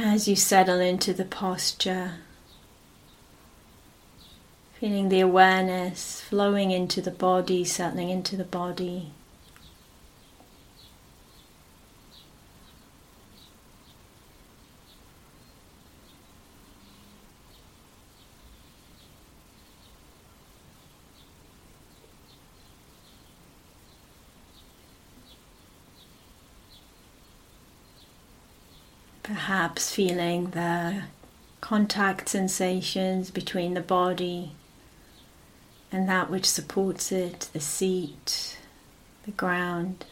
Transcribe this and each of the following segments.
As you settle into the posture, feeling the awareness flowing into the body, settling into the body. Perhaps feeling the contact sensations between the body and that which supports it, the seat, the ground.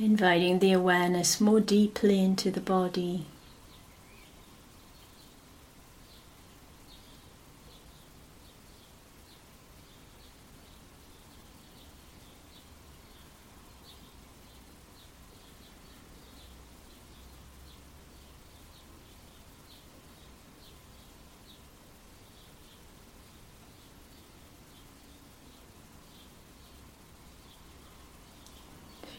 Inviting the awareness more deeply into the body.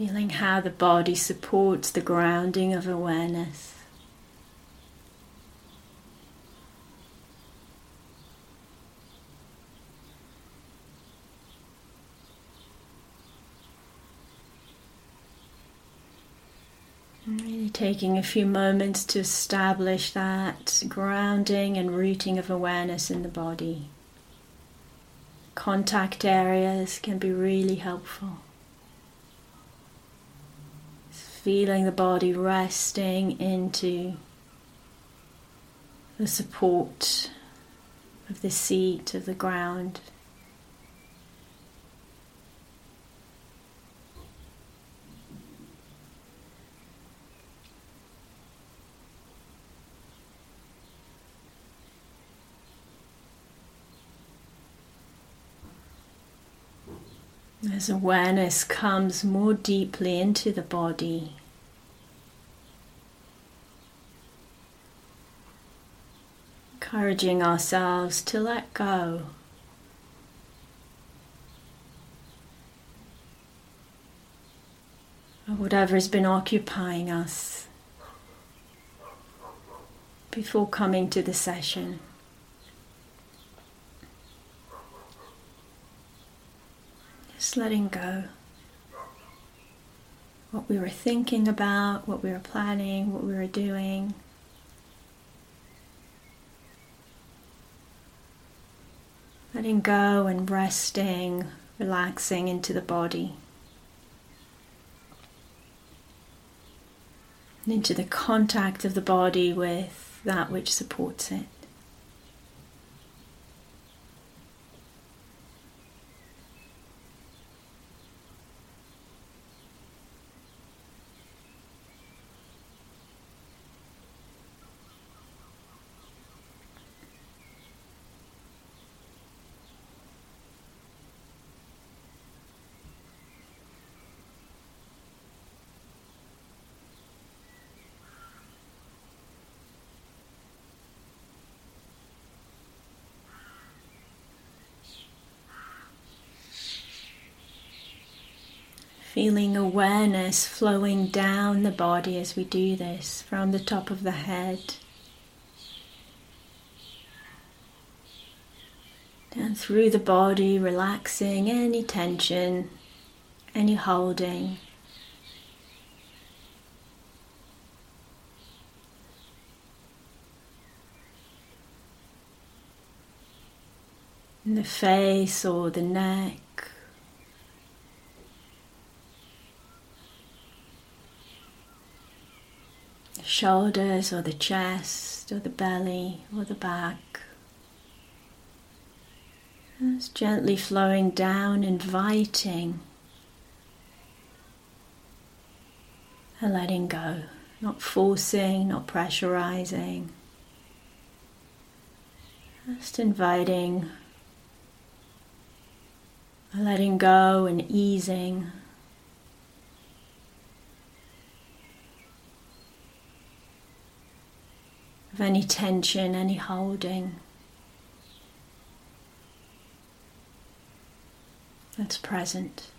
Feeling how the body supports the grounding of awareness. Really taking a few moments to establish that grounding and rooting of awareness in the body. Contact areas can be really helpful feeling the body resting into the support of the seat, of the ground. As awareness comes more deeply into the body, encouraging ourselves to let go. Of whatever has been occupying us before coming to the session. Just letting go. What we were thinking about, what we were planning, what we were doing. Letting go and resting, relaxing into the body. And into the contact of the body with that which supports it. Feeling awareness flowing down the body as we do this from the top of the head. Down through the body, relaxing any tension, any holding. In the face or the neck. Shoulders or the chest or the belly or the back. Just gently flowing down, inviting and letting go, not forcing, not pressurizing. Just inviting, letting go and easing. Of any tension, any holding that's present.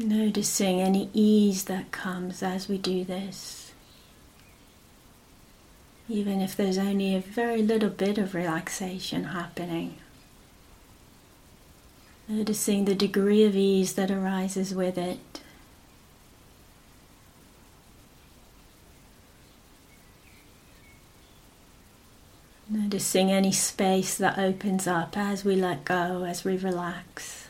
Noticing any ease that comes as we do this. Even if there's only a very little bit of relaxation happening. Noticing the degree of ease that arises with it. Noticing any space that opens up as we let go, as we relax.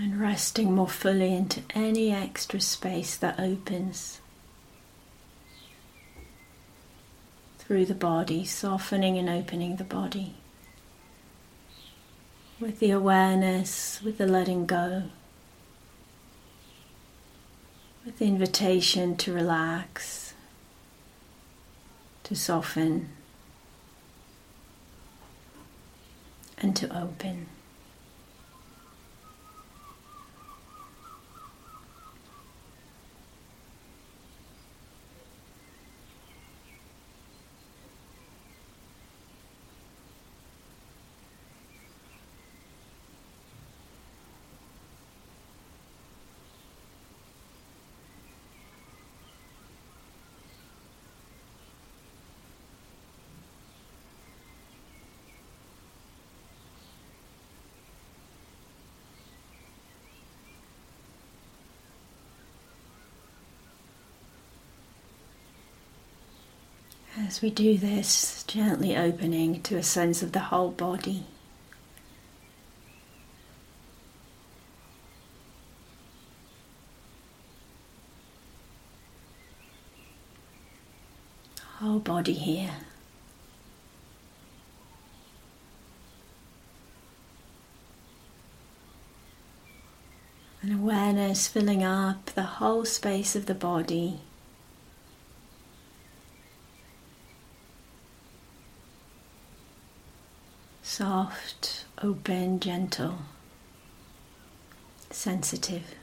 And resting more fully into any extra space that opens through the body, softening and opening the body with the awareness, with the letting go, with the invitation to relax, to soften, and to open. As we do this, gently opening to a sense of the whole body. Whole body here. An awareness filling up the whole space of the body. Soft, open, gentle, sensitive.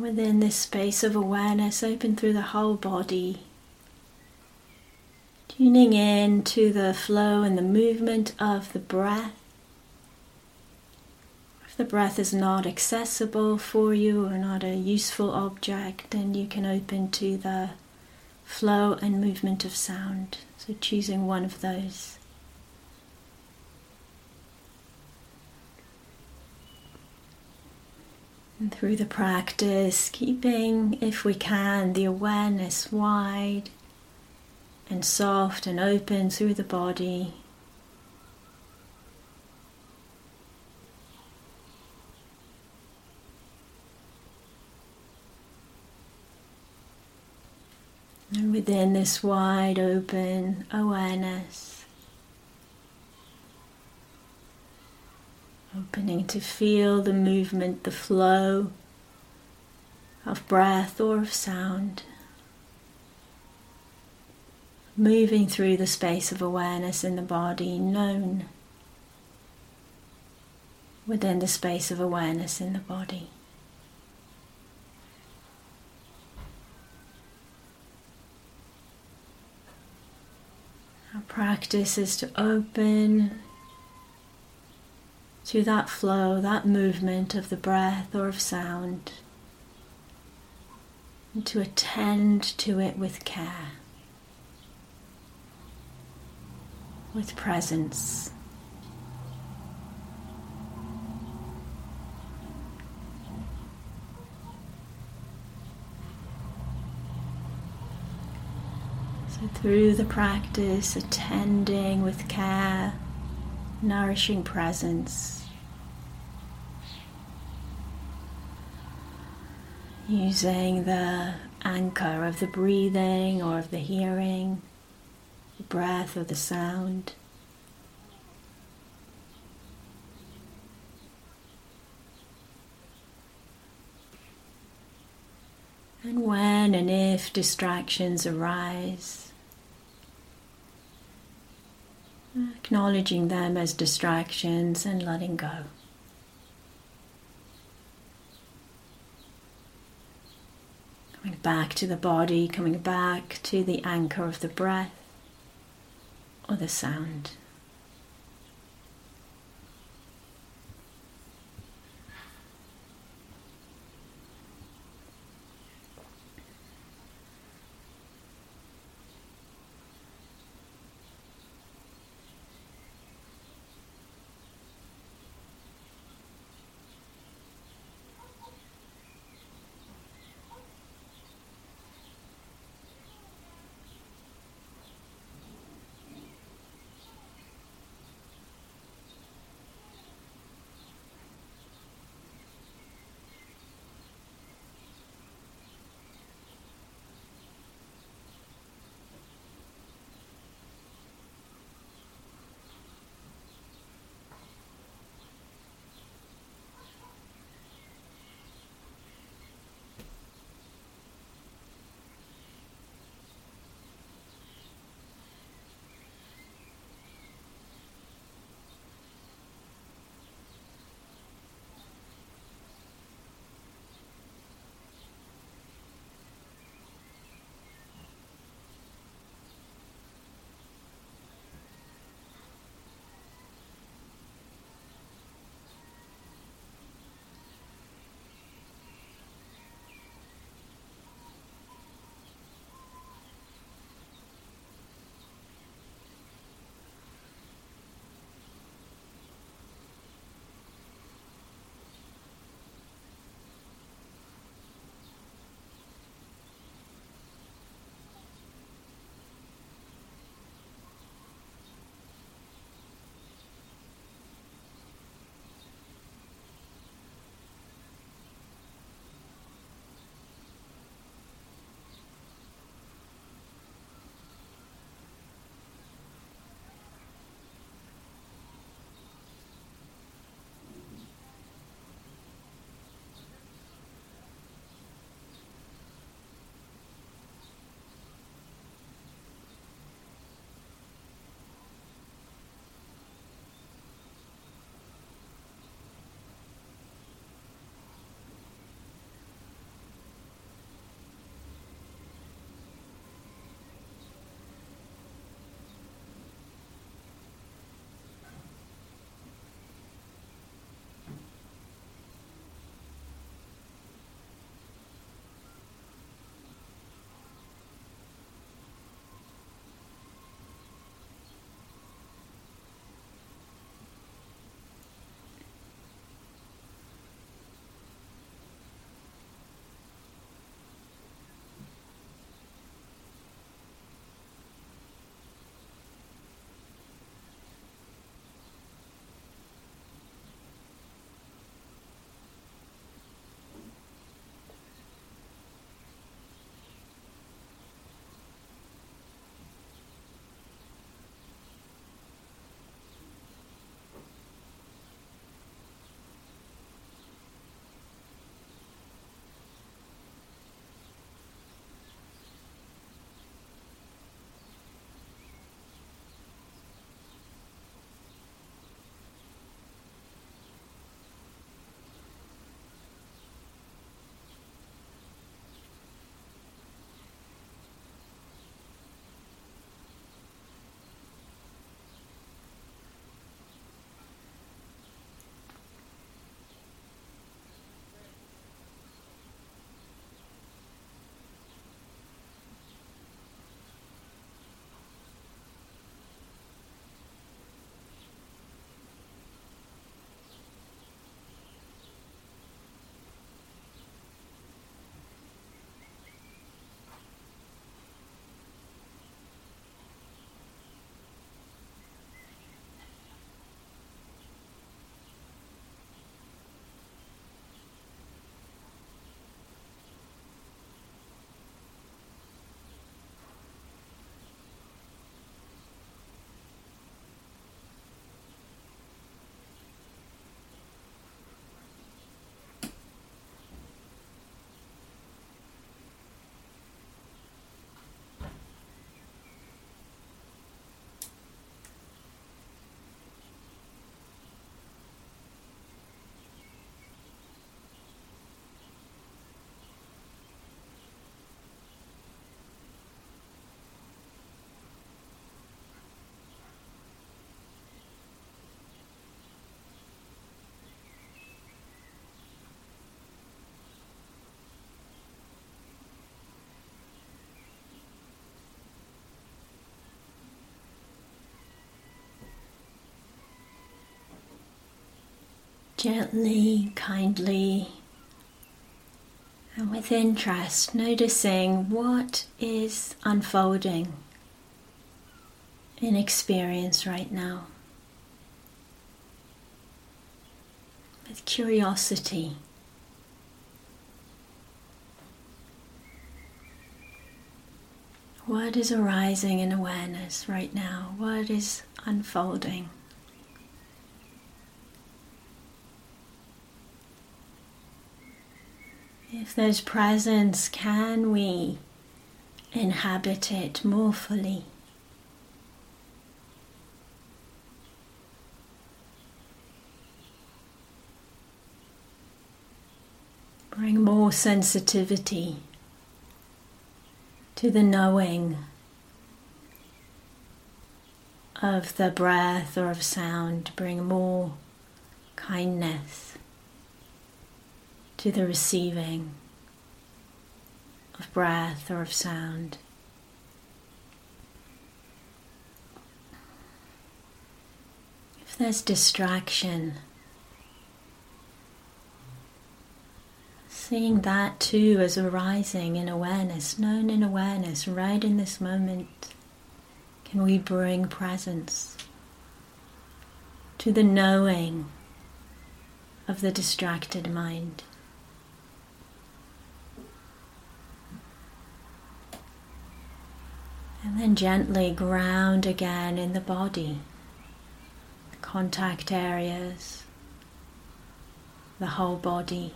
Within this space of awareness, open through the whole body. Tuning in to the flow and the movement of the breath. If the breath is not accessible for you or not a useful object, then you can open to the flow and movement of sound. So, choosing one of those. And through the practice, keeping, if we can, the awareness wide and soft and open through the body. And within this wide open awareness, Opening to feel the movement, the flow of breath or of sound. Moving through the space of awareness in the body, known within the space of awareness in the body. Our practice is to open to that flow, that movement of the breath or of sound, and to attend to it with care, with presence. So, through the practice, attending with care, nourishing presence. Using the anchor of the breathing or of the hearing, the breath or the sound. And when and if distractions arise, acknowledging them as distractions and letting go. Coming back to the body, coming back to the anchor of the breath or the sound. Gently, kindly, and with interest, noticing what is unfolding in experience right now. With curiosity. What is arising in awareness right now? What is unfolding? If there's presence, can we inhabit it more fully? Bring more sensitivity to the knowing of the breath or of sound. Bring more kindness to the receiving of breath or of sound. If there's distraction, seeing that too as arising in awareness, known in awareness, right in this moment, can we bring presence to the knowing of the distracted mind. And then gently ground again in the body, the contact areas, the whole body.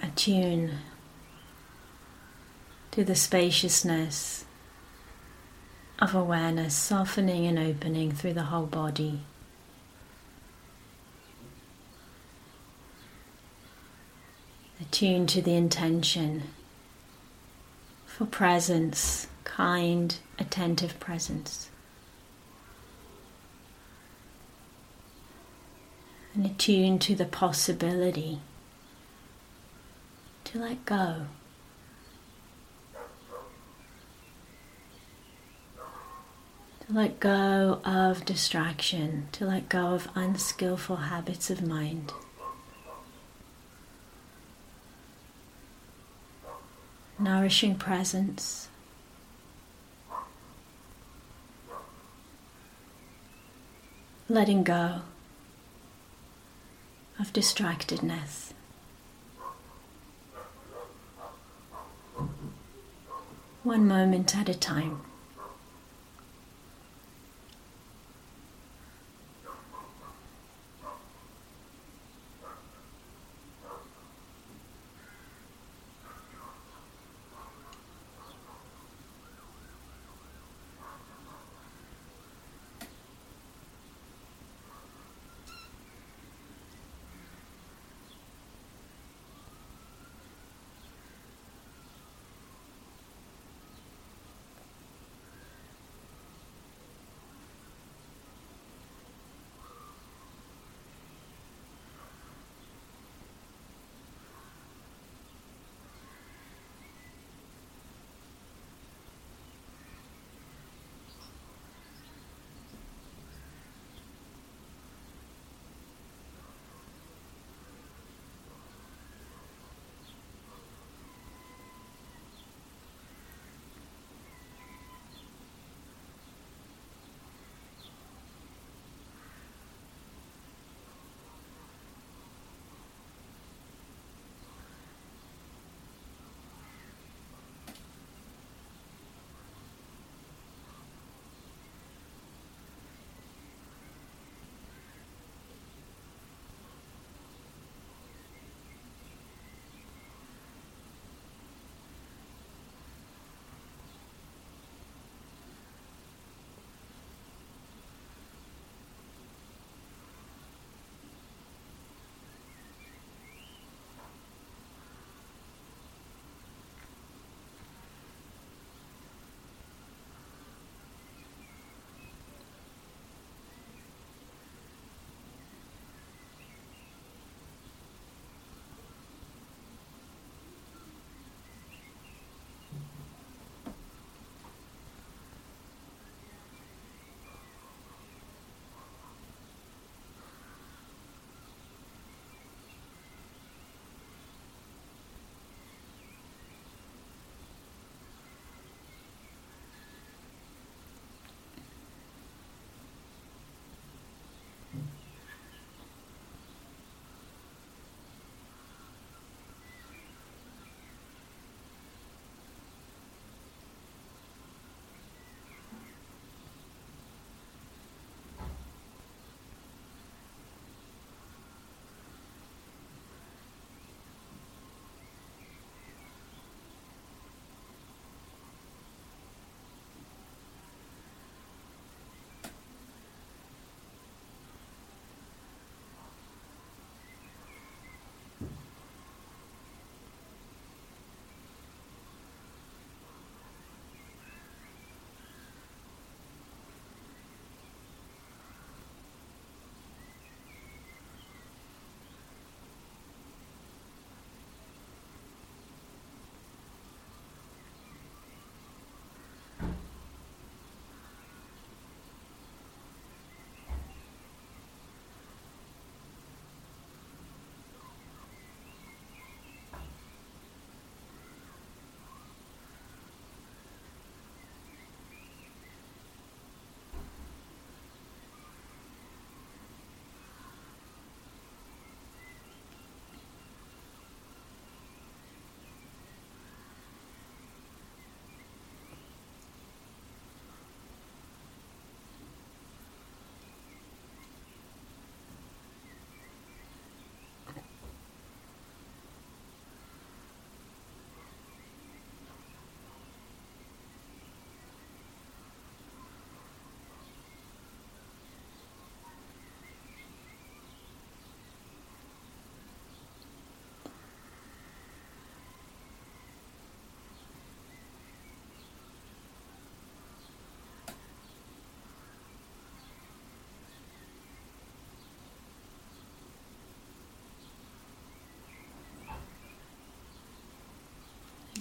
Attune to the spaciousness of awareness, softening and opening through the whole body. Attune to the intention for presence, kind, attentive presence. And attune to the possibility to let go. To let go of distraction, to let go of unskillful habits of mind. Nourishing presence. Letting go of distractedness. One moment at a time.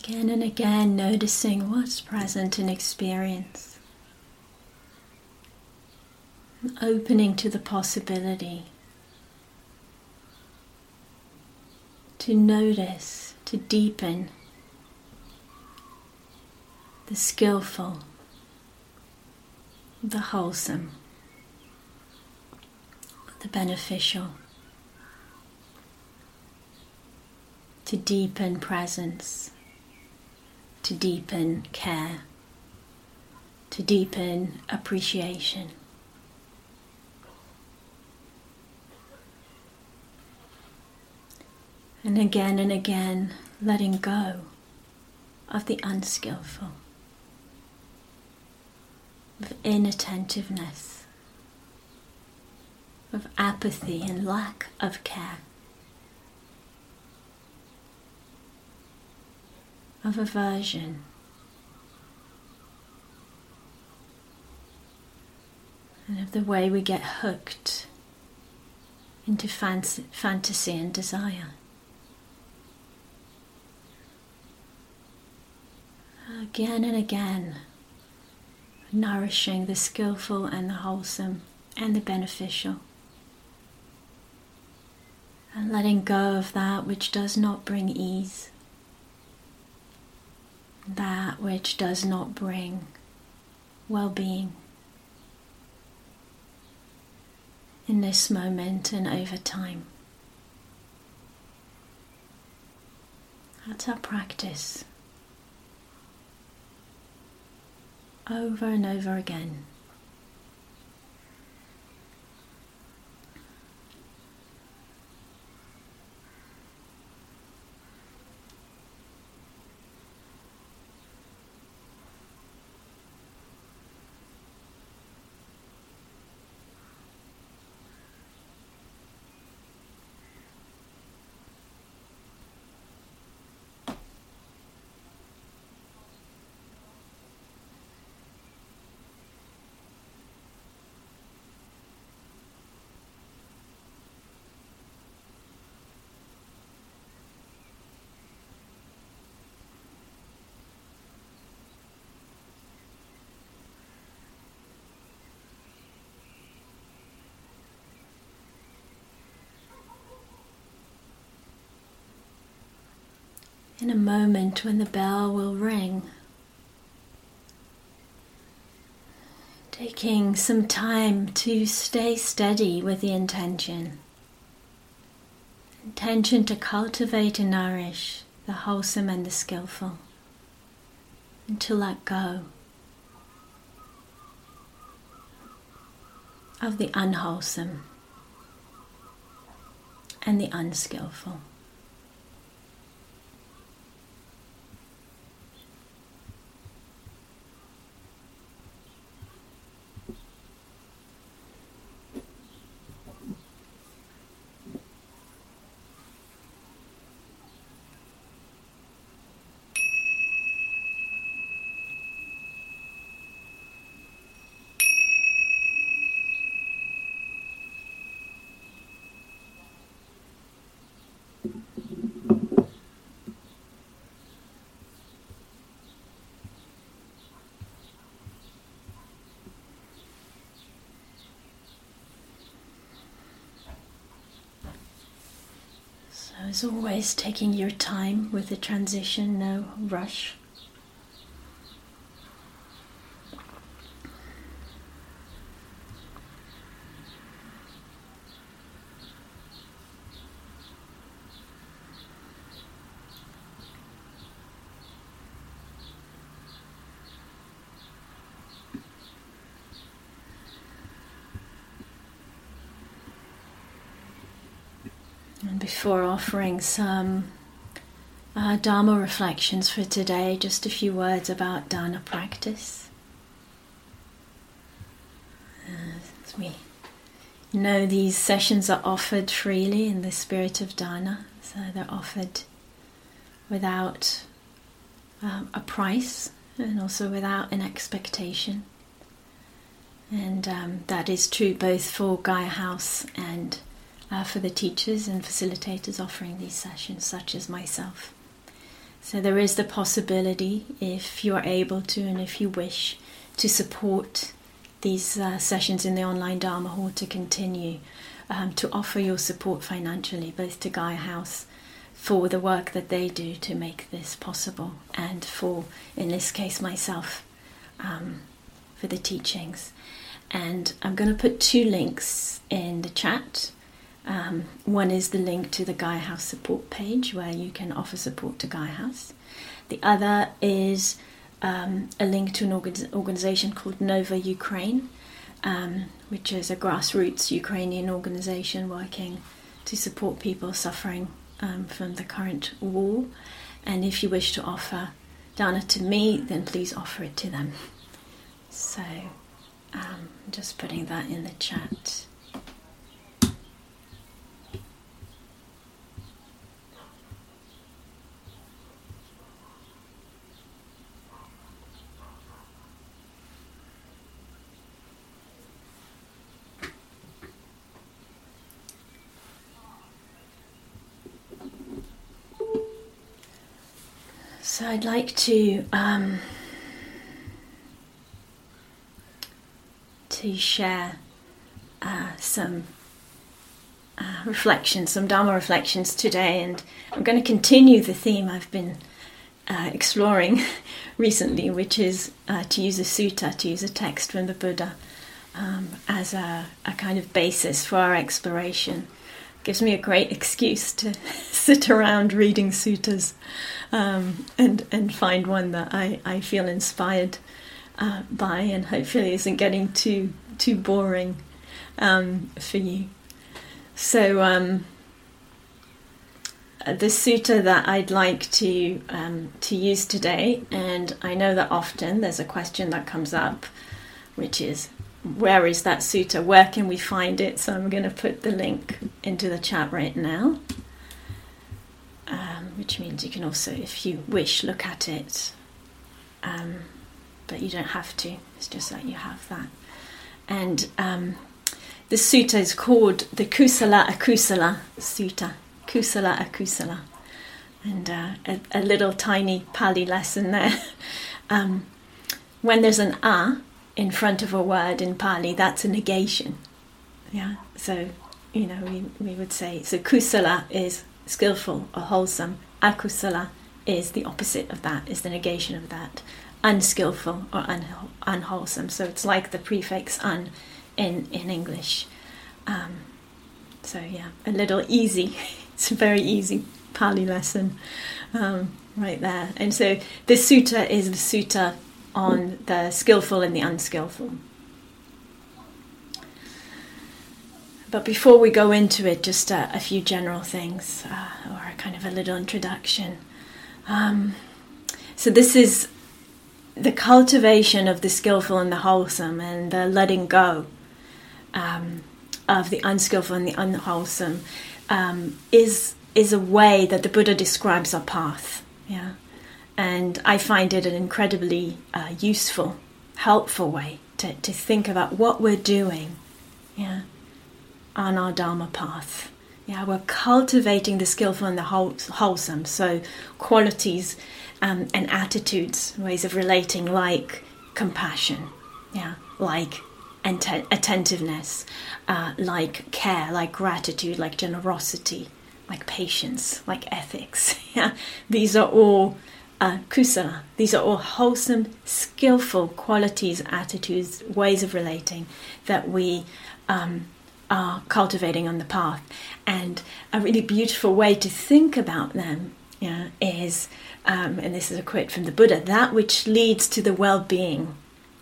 Again and again, noticing what's present in experience, opening to the possibility to notice, to deepen the skillful, the wholesome, the beneficial, to deepen presence, to deepen care, to deepen appreciation. And again and again, letting go of the unskillful, of inattentiveness, of apathy and lack of care, of aversion. And of the way we get hooked into fancy, fantasy and desire. again and again, nourishing the skillful and the wholesome and the beneficial, and letting go of that which does not bring ease, that which does not bring well being. In this moment and over time. That's our practice. over and over again. In a moment when the bell will ring. Taking some time to stay steady with the intention. Intention to cultivate and nourish the wholesome and the skillful, and to let go of the unwholesome and the unskillful. As always, taking your time with the transition, no rush. Before offering some uh, Dharma reflections for today, just a few words about Dharma practice. Uh, as we know, these sessions are offered freely in the spirit of Dharma, so they're offered without um, a price and also without an expectation. And um, that is true both for Gaia House and uh, for the teachers and facilitators offering these sessions, such as myself. So there is the possibility, if you are able to and if you wish, to support these uh, sessions in the online Dharma Hall to continue, um, to offer your support financially, both to Gaia House for the work that they do to make this possible, and for, in this case, myself um, for the teachings. And I'm going to put two links in the chat. Um, one is the link to the Gaia House support page where you can offer support to Gaia House. The other is um, a link to an organization called Nova Ukraine, um, which is a grassroots Ukrainian organization working to support people suffering um, from the current war. And if you wish to offer dana to me, then please offer it to them. So, um, just putting that in the chat. So I'd like to um, to share uh, some uh, reflections, some Dharma reflections today, and I'm going to continue the theme I've been uh, exploring recently, which is uh, to use a sutta, to use a text from the Buddha um, as a, a kind of basis for our exploration gives me a great excuse to sit around reading suttas um, and and find one that I, I feel inspired uh, by and hopefully isn't getting too too boring um, for you. So um, the sutta that I'd like to um, to use today, and I know that often there's a question that comes up, which is where is that sutta? Where can we find it? So I'm going to put the link into the chat right now, um, which means you can also, if you wish, look at it. Um, but you don't have to, it's just that you have that. And um, the sutta is called the Kusala Akusala Sutta. Kusala Akusala. And uh, a, a, little tiny Pali lesson there. Um, when there's an a, in front of a word in Pali, that's a negation. Yeah, so you know we, we would say so. Kusala is skillful or wholesome. Akusala is the opposite of that. Is the negation of that. Unskillful or un, unwholesome. So it's like the prefix un in in English. Um, so yeah, a little easy. it's a very easy Pali lesson um, right there. And so this sutta is the sutta on the skillful and the unskillful. But before we go into it, just a, a few general things, uh, or a kind of a little introduction. Um, so, this is the cultivation of the skillful and the wholesome, and the letting go um, of the unskillful and the unwholesome um, is is a way that the Buddha describes our path. Yeah, and I find it an incredibly uh, useful, helpful way to, to think about what we're doing yeah, on our Dharma path. Yeah, we're cultivating the skillful and the wholesome, so qualities um, and attitudes, ways of relating, like compassion, yeah, like attentiveness, uh, like care, like gratitude, like generosity, like patience, like ethics. Yeah, these are all uh, kusala. These are all wholesome, skillful qualities, attitudes, ways of relating that we um, are cultivating on the path. And a really beautiful way to think about them is, um, and this is a quote from the Buddha, that which leads to the well being.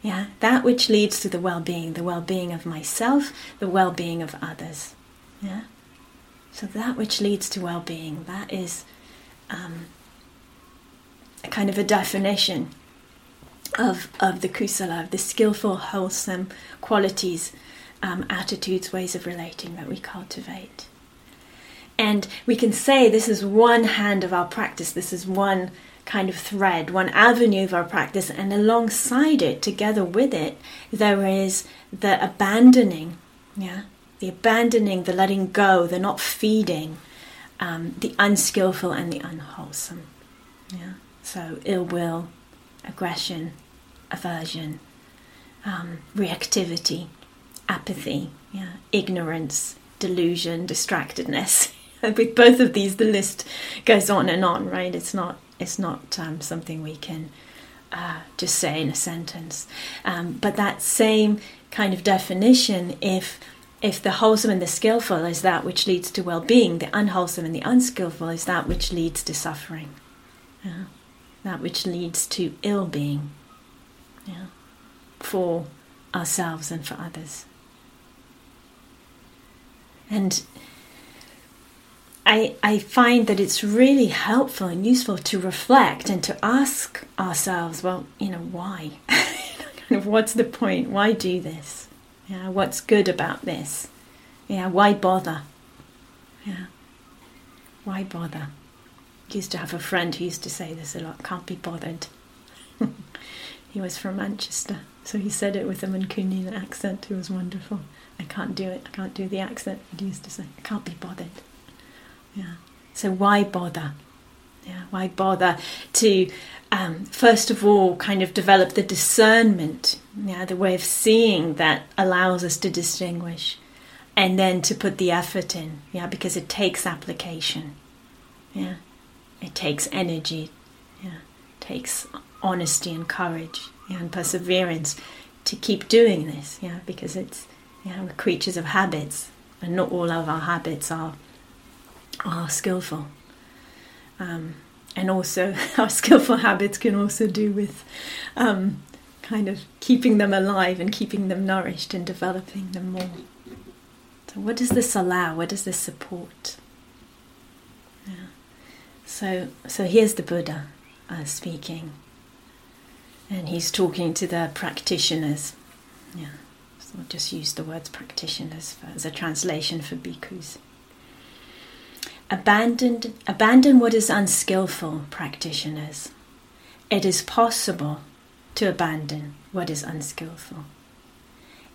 Yeah, that which leads to the well being, the well being of myself, the well being of others. Yeah. So that which leads to well being, that is um, a kind of a definition of, of the kusala, of the skillful, wholesome qualities, um, attitudes, ways of relating that we cultivate. And we can say this is one hand of our practice, this is one kind of thread, one avenue of our practice, and alongside it, together with it, there is the abandoning, yeah, the abandoning, the letting go, the not feeding, um, the unskillful and the unwholesome. Yeah. So ill will, aggression, aversion, um, reactivity, apathy, yeah, ignorance, delusion, distractedness. With both of these, the list goes on and on. Right? It's not. It's not um, something we can uh, just say in a sentence. Um, but that same kind of definition, if if the wholesome and the skillful is that which leads to well-being, the unwholesome and the unskillful is that which leads to suffering. Yeah? That which leads to ill-being. Yeah? For ourselves and for others. And I, I find that it's really helpful and useful to reflect and to ask ourselves, well, you know, why? kind of what's the point? Why do this? Yeah, what's good about this? Yeah, why bother? Yeah, why bother? Used to have a friend who used to say this a lot can't be bothered. he was from Manchester, so he said it with a Mancunian accent. It was wonderful. I can't do it, I can't do the accent, he used to say, I can't be bothered. Yeah. So why bother? Yeah, why bother to um, first of all kind of develop the discernment, yeah, the way of seeing that allows us to distinguish, and then to put the effort in, yeah, because it takes application, yeah, it takes energy, yeah, it takes honesty and courage, yeah, and perseverance to keep doing this, yeah, because it's, yeah, we're creatures of habits, and not all of our habits are are skillful. Um, and also, our skillful habits can also do with um, kind of keeping them alive and keeping them nourished and developing them more. So, what does this allow? What does this support? So, so here's the Buddha uh, speaking, and he's talking to the practitioners. Yeah, so I'll just use the words practitioners for, as a translation for bhikkhus. Abandoned, abandon what is unskillful, practitioners. It is possible to abandon what is unskillful.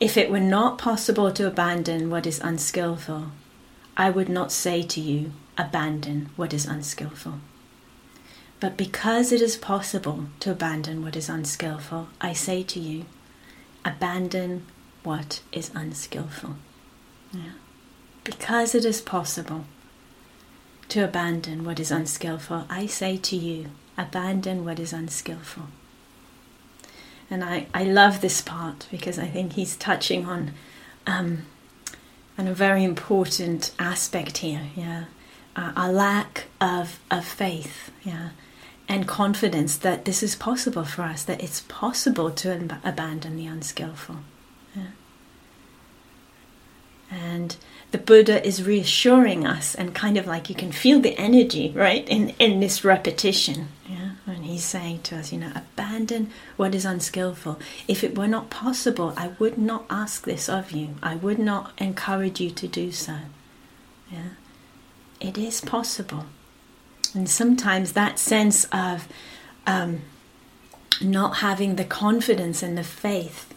If it were not possible to abandon what is unskillful, I would not say to you, abandon what is unskillful. But because it is possible to abandon what is unskillful, I say to you, abandon what is unskillful. Yeah. Because it is possible to abandon what is unskillful. I say to you, abandon what is unskillful. And I, I love this part because I think he's touching on um, on a very important aspect here. Yeah, uh, a lack of of faith. Yeah, and confidence that this is possible for us. That it's possible to ab- abandon the unskillful. Yeah. And the Buddha is reassuring us, and kind of like you can feel the energy, right, in, in this repetition. Yeah? When he's saying to us, you know, abandon what is unskillful. If it were not possible, I would not ask this of you, I would not encourage you to do so. Yeah? It is possible. And sometimes that sense of um, not having the confidence and the faith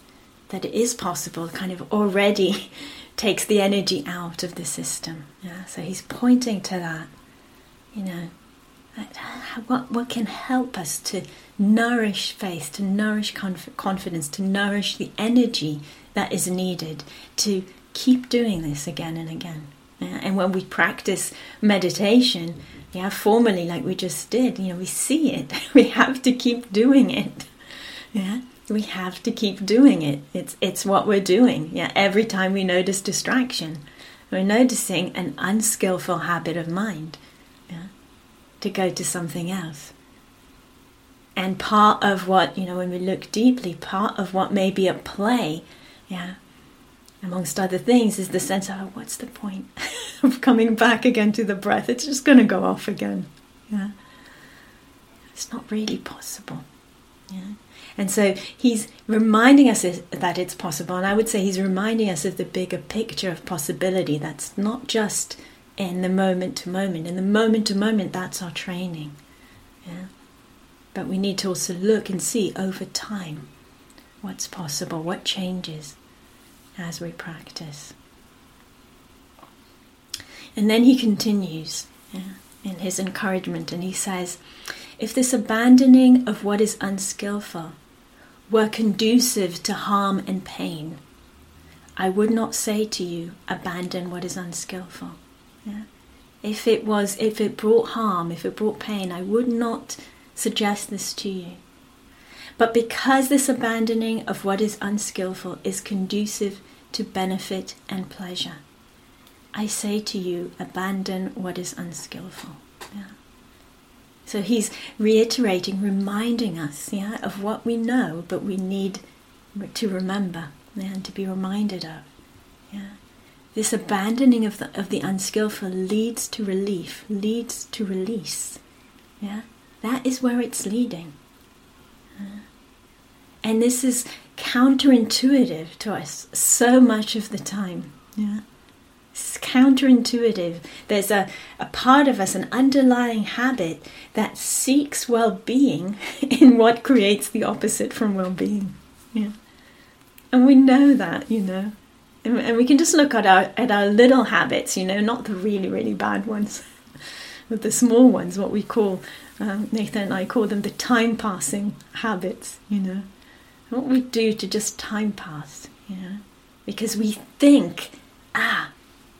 that it is possible kind of already takes the energy out of the system. Yeah? So he's pointing to that, you know, what, what can help us to nourish faith, to nourish conf- confidence, to nourish the energy that is needed to keep doing this again and again. Yeah? And when we practice meditation, yeah, formally, like we just did, you know, we see it. We have to keep doing it. Yeah, we have to keep doing it. It's it's what we're doing. Yeah, every time we notice distraction, we're noticing an unskillful habit of mind. Yeah, to go to something else. And part of what you know, when we look deeply, part of what may be at play, yeah, amongst other things, is the sense of what's the point of coming back again to the breath? It's just going to go off again. Yeah, it's not really possible. Yeah. And so he's reminding us that it's possible. And I would say he's reminding us of the bigger picture of possibility that's not just in the moment to moment. In the moment to moment, that's our training. Yeah? But we need to also look and see over time what's possible, what changes as we practice. And then he continues yeah, in his encouragement and he says, if this abandoning of what is unskillful were conducive to harm and pain, I would not say to you, abandon what is unskillful. Yeah? If it was, if it brought harm, if it brought pain, I would not suggest this to you. But because this abandoning of what is unskillful is conducive to benefit and pleasure, I say to you, abandon what is unskillful. Yeah. So he's reiterating, reminding us yeah, of what we know, but we need to remember yeah, and to be reminded of. Yeah. This abandoning of the, of the unskillful leads to relief, leads to release. Yeah? That is where it's leading. Uh, and this is counterintuitive to us so much of the time. Yeah? It's counterintuitive. There's a, a part of us, an underlying habit that seeks well being in what creates the opposite from well being. Yeah. And we know that, you know. And, and we can just look at our, at our little habits, you know, not the really, really bad ones, but the small ones, what we call, um, Nathan and I call them the time passing habits, you know. What we do to just time pass, you know. Because we think, ah,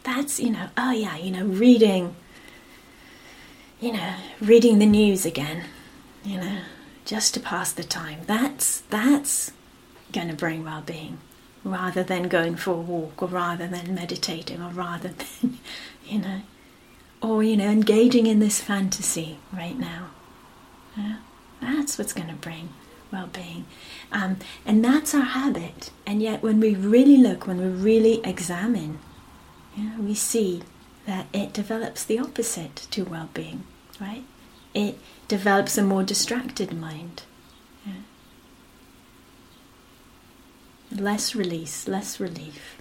that's, you know, oh yeah, you know, reading, you know, reading the news again, you know, just to pass the time. That's, that's going to bring well being rather than going for a walk or rather than meditating or rather than, you know, or, you know, engaging in this fantasy right now. Yeah? That's what's going to bring well being. Um, and that's our habit. And yet, when we really look, when we really examine, yeah, we see that it develops the opposite to well being, right? It develops a more distracted mind. Less release, less relief.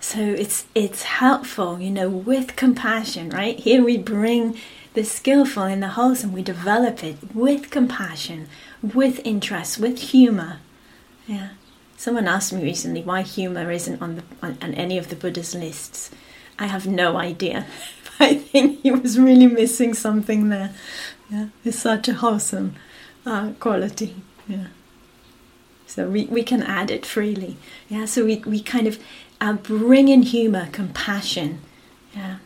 So it's it's helpful, you know, with compassion, right? Here we bring the skillful and the wholesome, we develop it with compassion, with interest, with humor. Yeah. Someone asked me recently why humor isn't on, the, on, on any of the Buddha's lists. I have no idea. I think he was really missing something there. Yeah, it's such a wholesome uh, quality. Yeah. So we, we can add it freely. Yeah. So we, we kind of uh, bring in humor, compassion, yeah,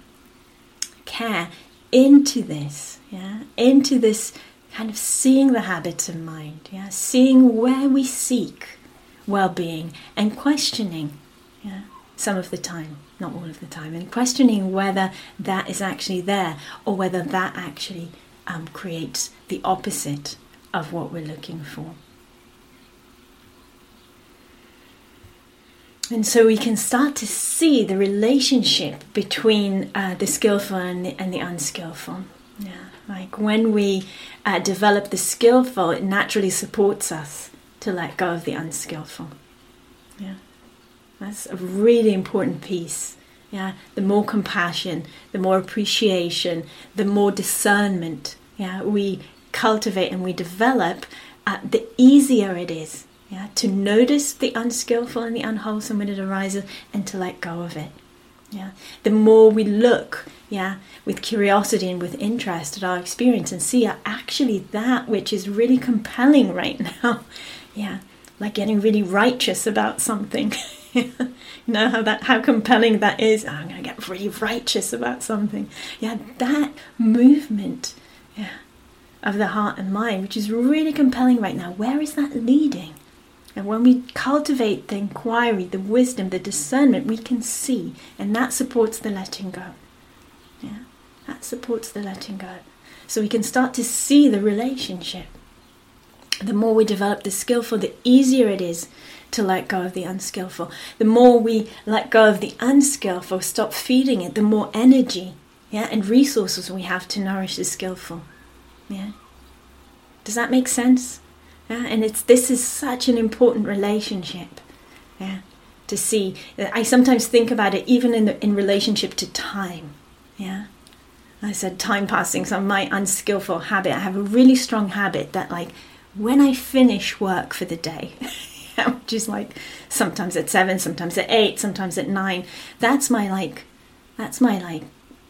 care into this. Yeah, into this kind of seeing the habits of mind. Yeah, seeing where we seek well-being and questioning yeah, some of the time not all of the time and questioning whether that is actually there or whether that actually um, creates the opposite of what we're looking for and so we can start to see the relationship between uh, the skillful and the, and the unskillful yeah like when we uh, develop the skillful it naturally supports us to let go of the unskillful. Yeah. That's a really important piece. Yeah. The more compassion, the more appreciation, the more discernment yeah, we cultivate and we develop, uh, the easier it is yeah, to notice the unskillful and the unwholesome when it arises and to let go of it. Yeah. The more we look, yeah, with curiosity and with interest at our experience and see actually that which is really compelling right now yeah, like getting really righteous about something. you know how that how compelling that is. Oh, I'm going to get really righteous about something. Yeah, that movement, yeah, of the heart and mind, which is really compelling right now. Where is that leading? And when we cultivate the inquiry, the wisdom, the discernment, we can see, and that supports the letting go. Yeah, that supports the letting go. So we can start to see the relationship the more we develop the skillful, the easier it is to let go of the unskillful. The more we let go of the unskillful, stop feeding it, the more energy yeah, and resources we have to nourish the skillful. Yeah. Does that make sense? Yeah, and it's this is such an important relationship. Yeah. To see. I sometimes think about it even in the, in relationship to time. Yeah. I said time passing, so my unskillful habit. I have a really strong habit that like when I finish work for the day, which is like sometimes at seven, sometimes at eight, sometimes at nine, that's my like, that's my like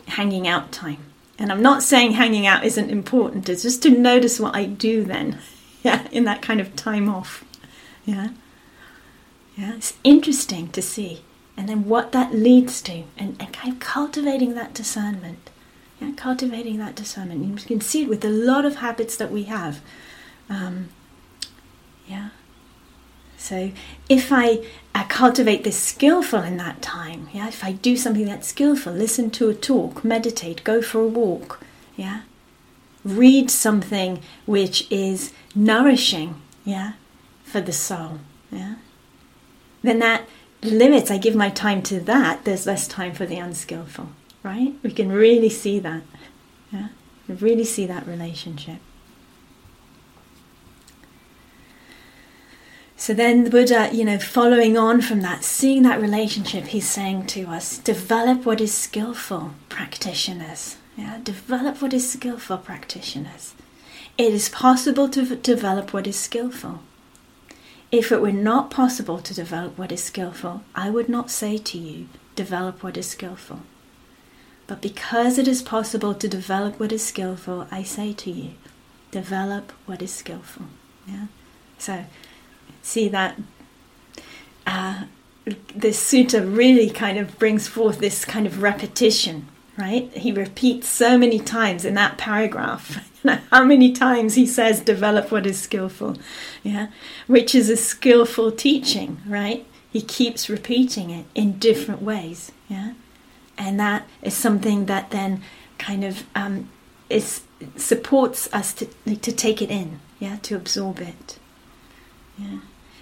hanging out time. And I'm not saying hanging out isn't important, it's just to notice what I do then, yeah, in that kind of time off. Yeah. Yeah, it's interesting to see. And then what that leads to, and, and kind of cultivating that discernment. Yeah, cultivating that discernment. You can see it with a lot of habits that we have. Um, yeah. So if I uh, cultivate this skillful in that time, yeah, if I do something that's skillful, listen to a talk, meditate, go for a walk, yeah, read something which is nourishing, yeah, for the soul, yeah, then that limits, I give my time to that, there's less time for the unskillful, right? We can really see that, yeah, we really see that relationship. So then the Buddha, you know, following on from that, seeing that relationship, he's saying to us, develop what is skillful, practitioners. Yeah, develop what is skillful, practitioners. It is possible to develop what is skillful. If it were not possible to develop what is skillful, I would not say to you, develop what is skillful. But because it is possible to develop what is skillful, I say to you, develop what is skillful. Yeah. So see that uh, this sutta really kind of brings forth this kind of repetition, right? He repeats so many times in that paragraph. How many times he says, develop what is skillful, yeah? Which is a skillful teaching, right? He keeps repeating it in different ways, yeah? And that is something that then kind of um, is supports us to, to take it in, yeah, to absorb it. Yeah.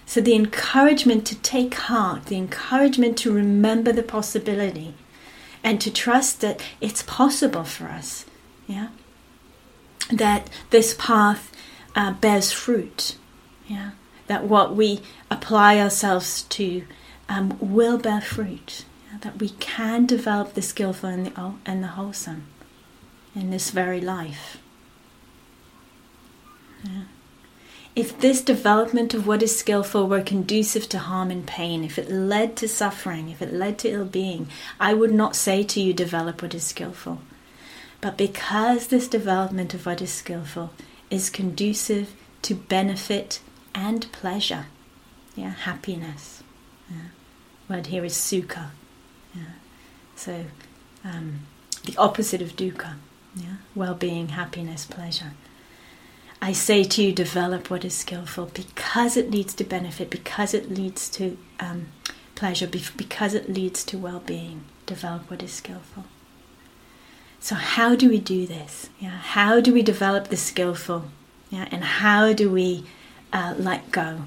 So the encouragement to take heart, the encouragement to remember the possibility, and to trust that it's possible for us, yeah, that this path uh, bears fruit, yeah, that what we apply ourselves to um, will bear fruit, yeah? that we can develop the skillful and the, and the wholesome in this very life. Yeah if this development of what is skillful were conducive to harm and pain, if it led to suffering, if it led to ill being, I would not say to you, develop what is skillful. But because this development of what is skillful is conducive to benefit and pleasure, yeah, happiness. Yeah. Word here is sukha. Yeah. So um, the opposite of dukkha, yeah, well-being, happiness, pleasure. I say to you, develop what is skillful because it leads to benefit, because it leads to um, pleasure, because it leads to well being. Develop what is skillful. So, how do we do this? Yeah, how do we develop the skillful? Yeah, and how do we uh, let go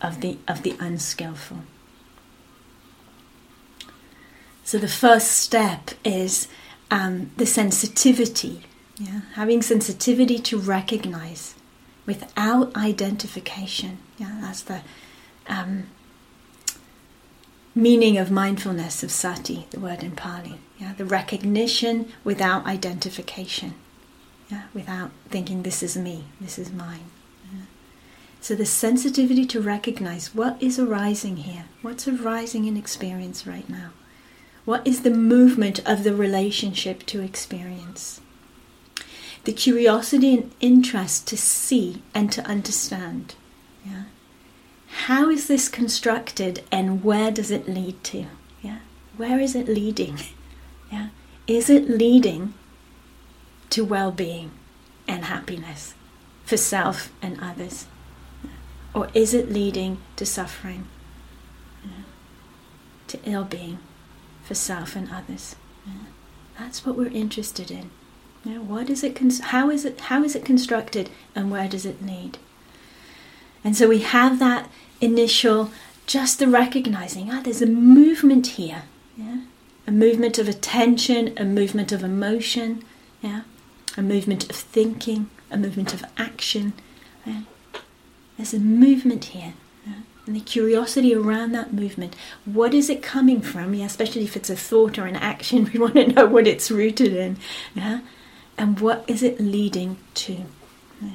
of the of the unskillful? So, the first step is um, the sensitivity yeah, having sensitivity to recognize without identification. Yeah, that's the um, meaning of mindfulness of sati, the word in Pali. Yeah, the recognition without identification. Yeah, without thinking this is me, this is mine. So the sensitivity to recognize what is arising here, what's arising in experience right now. What is the movement of the relationship to experience? The curiosity and interest to see and to understand. Yeah? How is this constructed and where does it lead to? Yeah? Where is it leading? Yeah? Is it leading to well being and happiness for self and others? Or is it leading to suffering, yeah? to ill being for self and others? Yeah? That's what we're interested in. Yeah, what is it? How is it? How is it constructed, and where does it lead? And so we have that initial, just the recognizing. Ah, there's a movement here. Yeah, a movement of attention, a movement of emotion. Yeah, a movement of thinking, a movement of action. Yeah? There's a movement here. And the curiosity around that movement. What is it coming from? Yeah, especially if it's a thought or an action, we want to know what it's rooted in. Yeah, and what is it leading to? Yeah.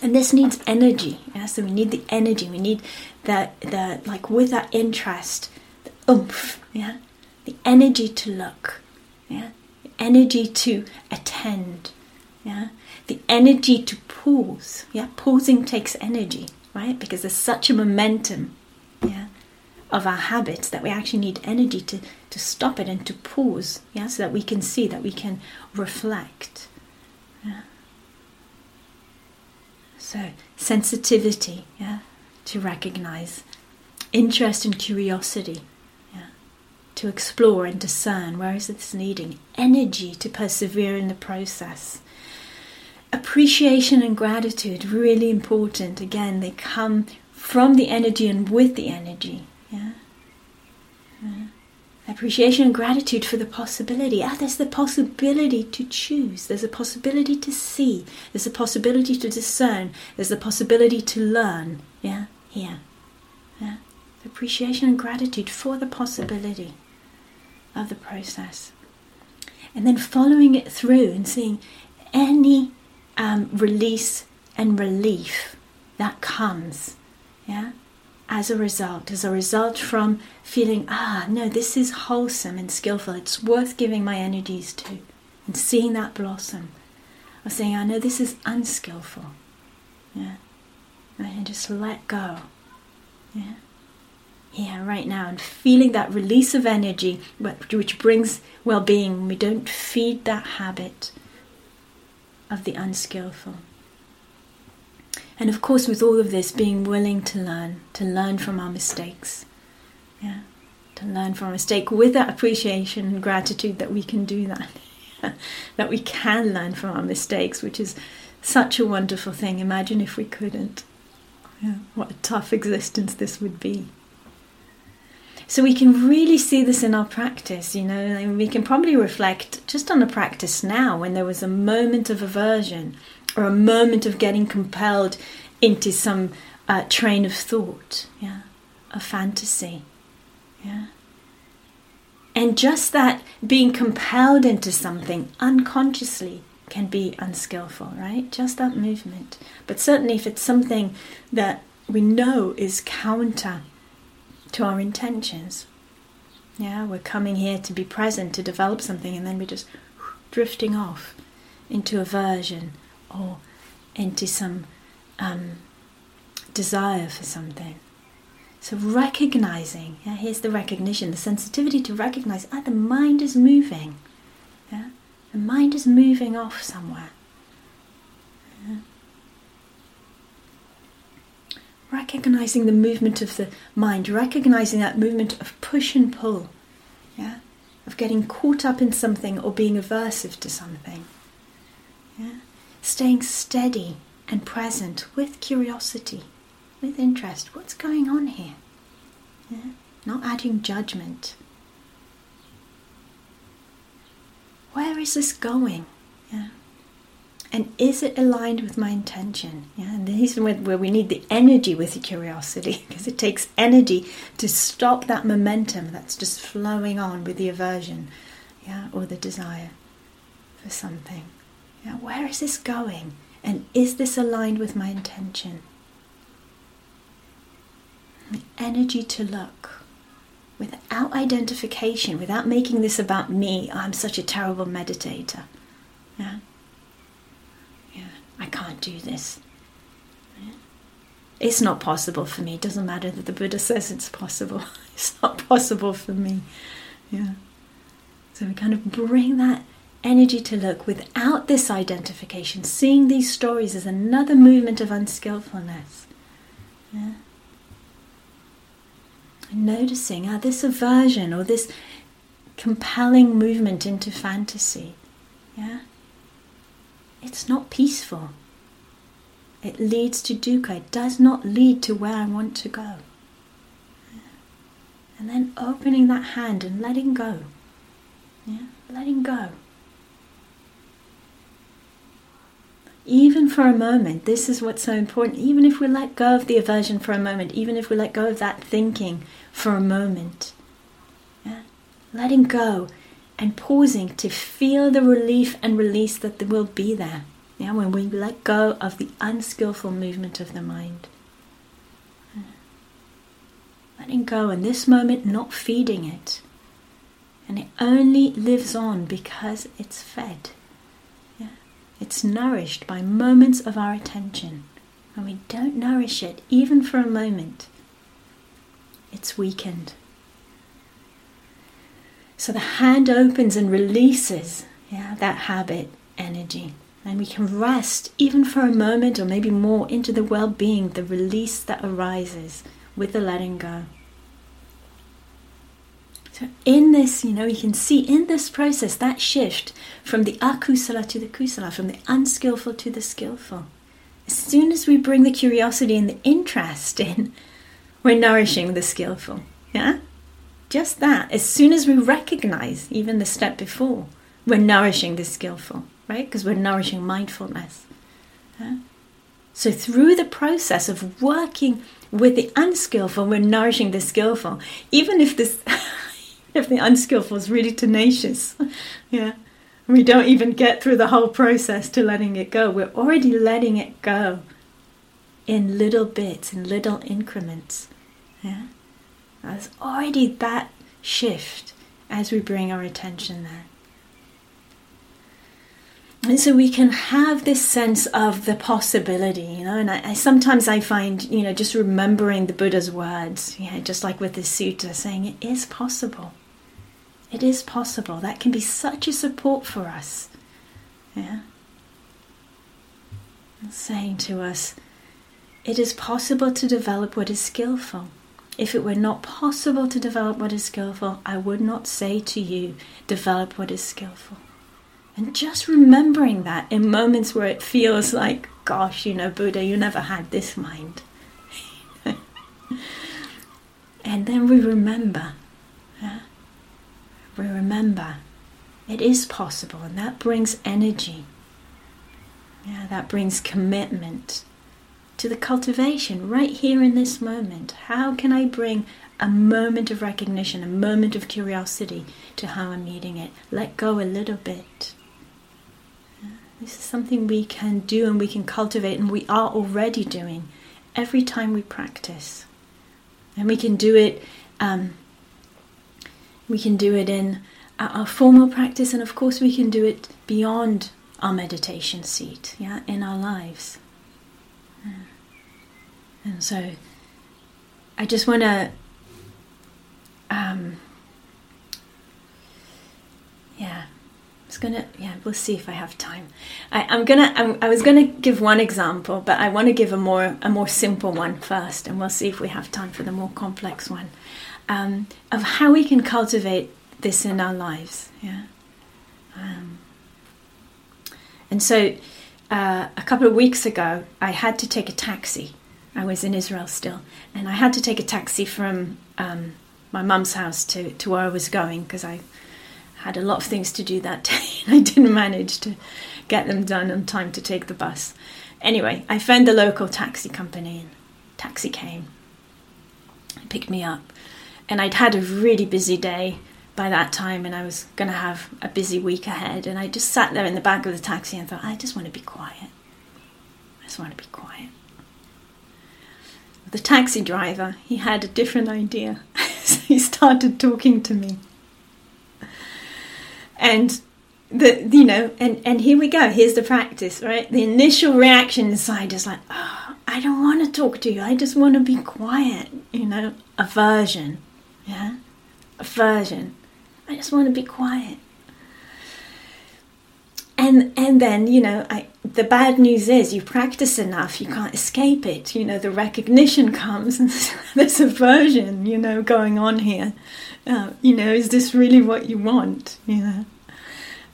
And this needs energy. Yeah? So we need the energy. We need that the like with that interest, the oomph, yeah, the energy to look, yeah, the energy to attend, yeah, the energy to pause. Yeah, pausing takes energy, right? Because there's such a momentum, yeah, of our habits that we actually need energy to, to stop it and to pause, yeah, so that we can see, that we can reflect. Yeah. So sensitivity, yeah, to recognize, interest and curiosity, yeah, to explore and discern where is this needing, energy to persevere in the process. Appreciation and gratitude, really important. Again, they come from the energy and with the energy. Yeah. yeah. Appreciation and gratitude for the possibility. Ah, there's the possibility to choose. There's a possibility to see. There's a possibility to discern. There's a possibility to learn. Yeah, here. Yeah. Appreciation and gratitude for the possibility of the process. And then following it through and seeing any um, release and relief that comes. Yeah as a result, as a result from feeling, ah, no, this is wholesome and skillful, it's worth giving my energies to, and seeing that blossom, or saying, I know this is unskillful, yeah, and just let go, yeah, yeah, right now, and feeling that release of energy, which brings well being, we don't feed that habit of the unskillful. And of course, with all of this, being willing to learn, to learn from our mistakes. Yeah, to learn from a mistake with that appreciation and gratitude that we can do that. that we can learn from our mistakes, which is such a wonderful thing. Imagine if we couldn't. Yeah, what a tough existence this would be. So we can really see this in our practice, you know, and we can probably reflect just on the practice now when there was a moment of aversion or a moment of getting compelled into some uh, train of thought, yeah, a fantasy, yeah. And just that being compelled into something unconsciously can be unskillful, right? Just that movement. But certainly, if it's something that we know is counter to our intentions, yeah, we're coming here to be present, to develop something, and then we're just drifting off into aversion or into some um, desire for something. So recognizing, yeah, here's the recognition, the sensitivity to recognize, ah, the mind is moving. Yeah? The mind is moving off somewhere. Yeah? Recognizing the movement of the mind, recognizing that movement of push and pull, yeah, of getting caught up in something or being aversive to something. Yeah? Staying steady and present with curiosity, with interest. What's going on here? Yeah? Not adding judgment. Where is this going? Yeah. And is it aligned with my intention? Yeah, and this is where we need the energy with the curiosity, because it takes energy to stop that momentum that's just flowing on with the aversion, yeah, or the desire for something. Yeah, where is this going? And is this aligned with my intention? The energy to look without identification, without making this about me. I'm such a terrible meditator. Yeah. Yeah, I can't do this. Yeah. It's not possible for me. It doesn't matter that the Buddha says it's possible. It's not possible for me. Yeah. So we kind of bring that energy to look without this identification, seeing these stories as another movement of unskillfulness. Yeah? And noticing how this aversion or this compelling movement into fantasy, yeah, it's not peaceful. It leads to dukkha. It does not lead to where I want to go. And then opening that hand and letting go. Yeah, letting go. Even for a moment, this is what's so important. Even if we let go of the aversion for a moment, even if we let go of that thinking for a moment, yeah? letting go and pausing to feel the relief and release that will be there. Yeah, when we let go of the unskillful movement of the mind. Yeah. Letting go in this moment, not feeding it. And it only lives on because it's fed. It's nourished by moments of our attention. When we don't nourish it, even for a moment, it's weakened. So the hand opens and releases yeah, that habit energy. And we can rest even for a moment or maybe more into the well being, the release that arises with the letting go. In this, you know, you can see in this process that shift from the akusala to the kusala, from the unskillful to the skillful. As soon as we bring the curiosity and the interest in, we're nourishing the skillful. Yeah? Just that. As soon as we recognize even the step before, we're nourishing the skillful, right? Because we're nourishing mindfulness. Yeah? So, through the process of working with the unskillful, we're nourishing the skillful. Even if this if the unskillful is really tenacious. yeah. We don't even get through the whole process to letting it go. We're already letting it go in little bits, in little increments. Yeah. There's already that shift as we bring our attention there. And so we can have this sense of the possibility, you know. And I, I, sometimes I find, you know, just remembering the Buddha's words, yeah, just like with the sutta, saying it is possible. It is possible. That can be such a support for us. Yeah. saying to us, it is possible to develop what is skillful. If it were not possible to develop what is skillful, I would not say to you, develop what is skillful. And just remembering that in moments where it feels like, gosh, you know, Buddha, you never had this mind. and then we remember. We remember it is possible, and that brings energy. Yeah, that brings commitment to the cultivation right here in this moment. How can I bring a moment of recognition, a moment of curiosity to how I'm meeting it? Let go a little bit. this is something we can do and we can cultivate, and we are already doing every time we practice. And we can do it um, we can do it in our formal practice, and of course, we can do it beyond our meditation seat, yeah, in our lives. Yeah. And so, I just want to, um, yeah, gonna, yeah, we'll see if I have time. I, am gonna, I'm, i was gonna give one example, but I want to give a more, a more simple one first, and we'll see if we have time for the more complex one um, of how we can cultivate this in our lives. Yeah. Um, and so, uh, a couple of weeks ago, I had to take a taxi. I was in Israel still, and I had to take a taxi from um, my mum's house to, to where I was going because I had a lot of things to do that day and I didn't manage to get them done on time to take the bus. Anyway, I found the local taxi company and taxi came, picked me up, and I'd had a really busy day by that time and I was going to have a busy week ahead and I just sat there in the back of the taxi and thought I just want to be quiet. I just want to be quiet. The taxi driver, he had a different idea. so he started talking to me. And the you know, and and here we go. Here's the practice, right? The initial reaction inside is like, "Oh, I don't want to talk to you. I just want to be quiet." You know, aversion yeah, aversion. I just want to be quiet. And and then you know, I the bad news is you practice enough, you can't escape it. You know, the recognition comes, and there's aversion, you know, going on here. Uh, you know, is this really what you want? You know,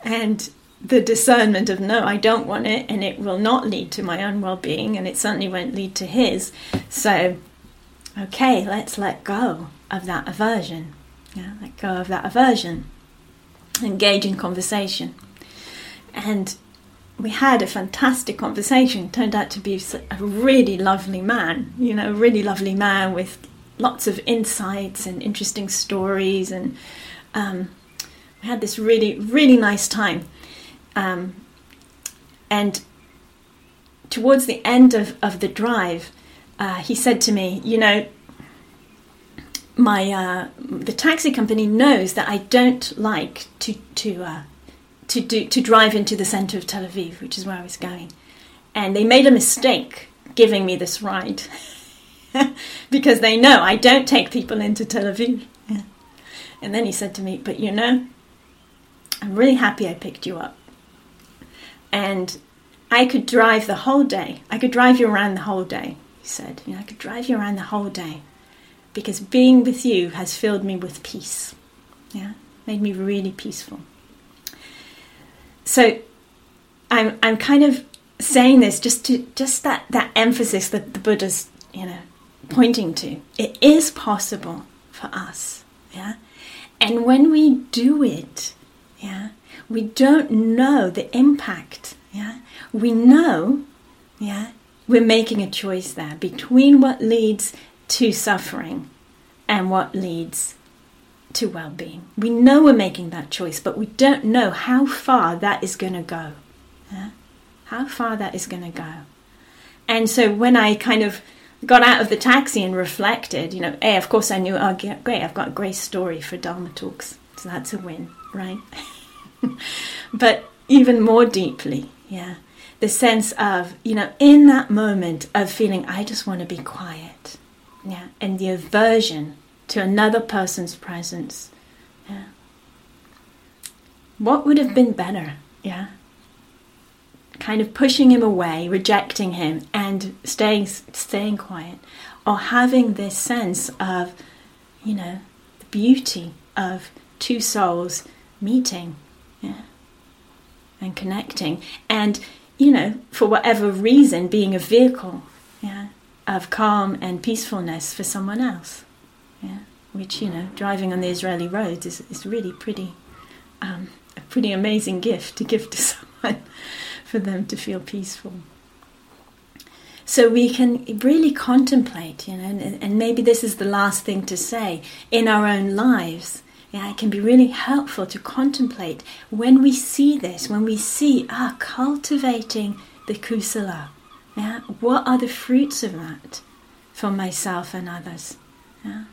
and the discernment of no, I don't want it, and it will not lead to my own well-being, and it certainly won't lead to his. So, okay, let's let go of that aversion. Yeah, let go of that aversion. Engage in conversation. And we had a fantastic conversation. Turned out to be a really lovely man, you know, really lovely man with lots of insights and interesting stories. And um, we had this really, really nice time. Um, and towards the end of, of the drive, uh, he said to me, You know, my uh, the taxi company knows that I don't like to to uh, to do to drive into the center of Tel Aviv, which is where I was going, and they made a mistake giving me this ride because they know I don't take people into Tel Aviv. Yeah. And then he said to me, "But you know, I'm really happy I picked you up, and I could drive the whole day. I could drive you around the whole day." He said, "You know, I could drive you around the whole day." Because being with you has filled me with peace. Yeah, made me really peaceful. So I'm I'm kind of saying this just to just that that emphasis that the Buddha's you know pointing to. It is possible for us, yeah. And when we do it, yeah, we don't know the impact, yeah. We know, yeah, we're making a choice there between what leads to suffering and what leads to well being. We know we're making that choice, but we don't know how far that is going to go. Yeah? How far that is going to go. And so when I kind of got out of the taxi and reflected, you know, A, of course I knew, oh, great, I've got a great story for Dharma Talks. So that's a win, right? but even more deeply, yeah, the sense of, you know, in that moment of feeling, I just want to be quiet, yeah, and the aversion to another person's presence. Yeah. What would have been better? Yeah. Kind of pushing him away, rejecting him, and staying staying quiet, or having this sense of, you know, the beauty of two souls meeting, yeah, and connecting, and you know, for whatever reason, being a vehicle, of calm and peacefulness for someone else yeah, which you know, driving on the Israeli roads is, is really pretty, um, a pretty amazing gift to give to someone for them to feel peaceful. So we can really contemplate, you know, and, and maybe this is the last thing to say in our own lives. Yeah, it can be really helpful to contemplate when we see this, when we see ah cultivating the kusala. Yeah, what are the fruits of that for myself and others? Yeah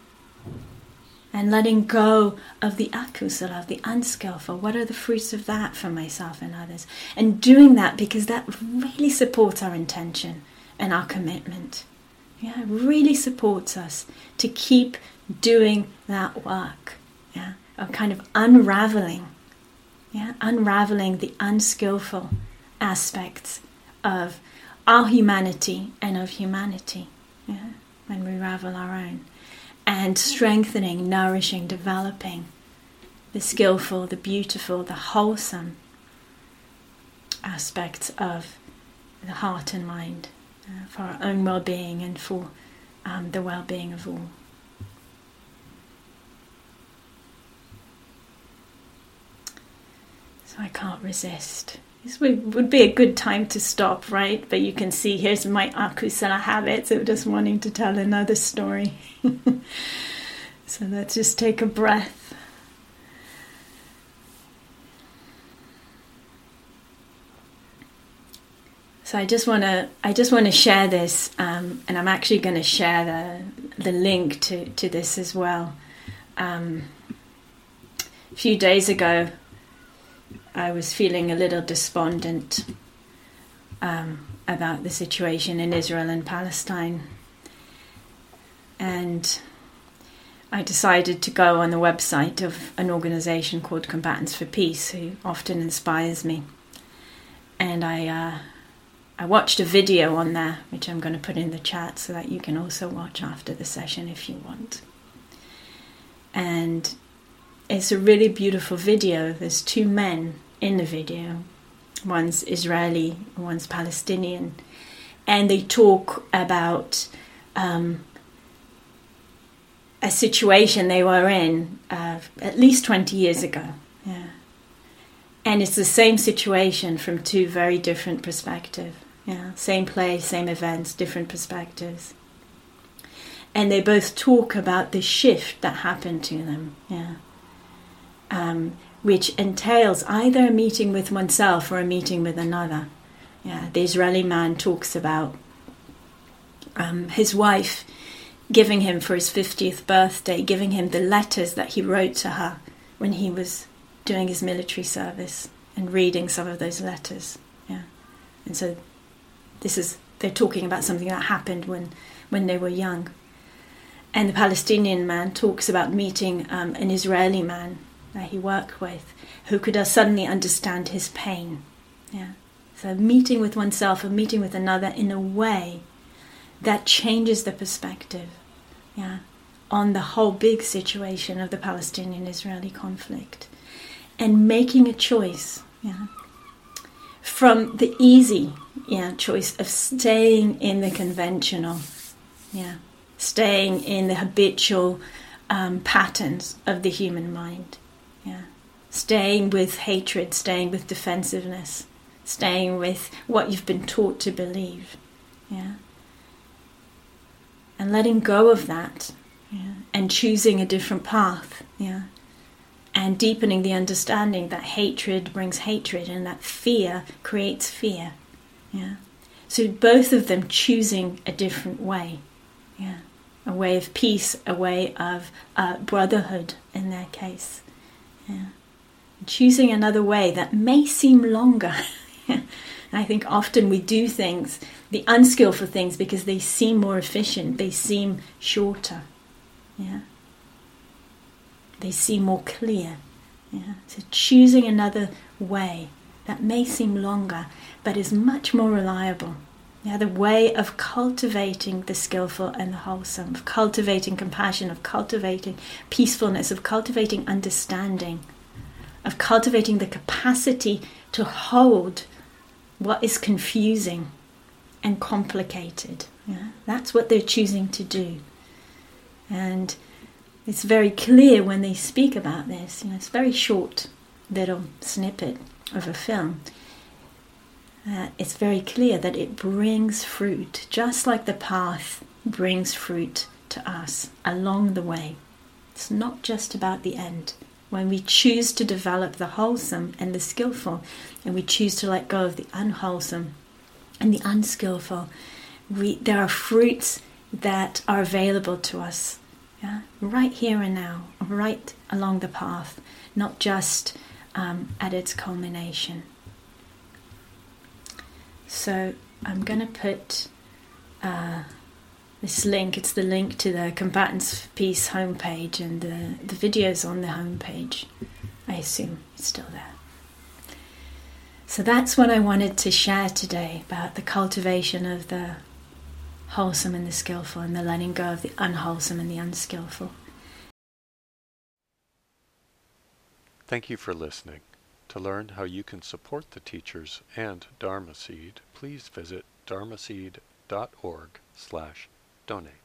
and letting go of the akusala, of the unskillful. What are the fruits of that for myself and others? And doing that because that really supports our intention and our commitment. Yeah, it really supports us to keep doing that work. Yeah, of kind of unraveling, yeah, unraveling the unskillful aspects of our humanity and of humanity. Yeah, when we ravel our own and strengthening, nourishing, developing the skillful, the beautiful, the wholesome aspects of the heart and mind uh, for our own well being and for um, the well being of all. So I can't resist. This would, be a good time to stop, right? But you can see here's my akusala habits of just wanting to tell another story. so let's just take a breath. So I just want to I just want to share this, um, and I'm actually going to share the the link to to this as well. Um, a few days ago, I was feeling a little despondent um, about the situation in Israel and Palestine. And I decided to go on the website of an organization called Combatants for Peace, who often inspires me. And I, uh, I watched a video on there, which I'm going to put in the chat so that you can also watch after the session if you want. And it's a really beautiful video. There's two men in the video. One's Israeli, one's Palestinian, and they talk about um, a situation they were in uh, at least 20 years ago. Yeah. And it's the same situation from two very different perspectives. Yeah, same place, same events, different perspectives. And they both talk about the shift that happened to them. Yeah. Um, which entails either a meeting with oneself or a meeting with another. Yeah, the Israeli man talks about um, his wife giving him for his 50th birthday, giving him the letters that he wrote to her when he was doing his military service and reading some of those letters. Yeah. And so this is they're talking about something that happened when when they were young. And the Palestinian man talks about meeting um, an Israeli man that he worked with who could uh, suddenly understand his pain. Yeah. So meeting with oneself and meeting with another in a way that changes the perspective. Yeah. On the whole big situation of the Palestinian Israeli conflict. And making a choice. Yeah. From the easy yeah, choice of staying in the conventional. Yeah staying in the habitual um, patterns of the human mind. Staying with hatred, staying with defensiveness, staying with what you've been taught to believe. Yeah. And letting go of that yeah. and choosing a different path. Yeah. And deepening the understanding that hatred brings hatred and that fear creates fear. Yeah. So both of them choosing a different way. Yeah a way of peace, a way of uh, brotherhood in their case. Yeah. Choosing another way that may seem longer. I think often we do things, the unskillful things, because they seem more efficient, they seem shorter. Yeah. They seem more clear. Yeah. So choosing another way that may seem longer, but is much more reliable yeah, the way of cultivating the skillful and the wholesome, of cultivating compassion, of cultivating peacefulness, of cultivating understanding, of cultivating the capacity to hold what is confusing and complicated. Yeah, that's what they're choosing to do. And it's very clear when they speak about this. You know, it's a very short little snippet of a film uh, it's very clear that it brings fruit, just like the path brings fruit to us along the way. It's not just about the end. When we choose to develop the wholesome and the skillful, and we choose to let go of the unwholesome and the unskillful, we, there are fruits that are available to us yeah? right here and now, right along the path, not just um, at its culmination. So I'm going to put uh, this link. It's the link to the Combatants for Peace homepage, and the, the video's on the homepage. I assume it's still there. So that's what I wanted to share today about the cultivation of the wholesome and the skillful, and the letting go of the unwholesome and the unskillful. Thank you for listening. To learn how you can support the teachers and Dharma Seed, please visit dharmaseed.org slash donate.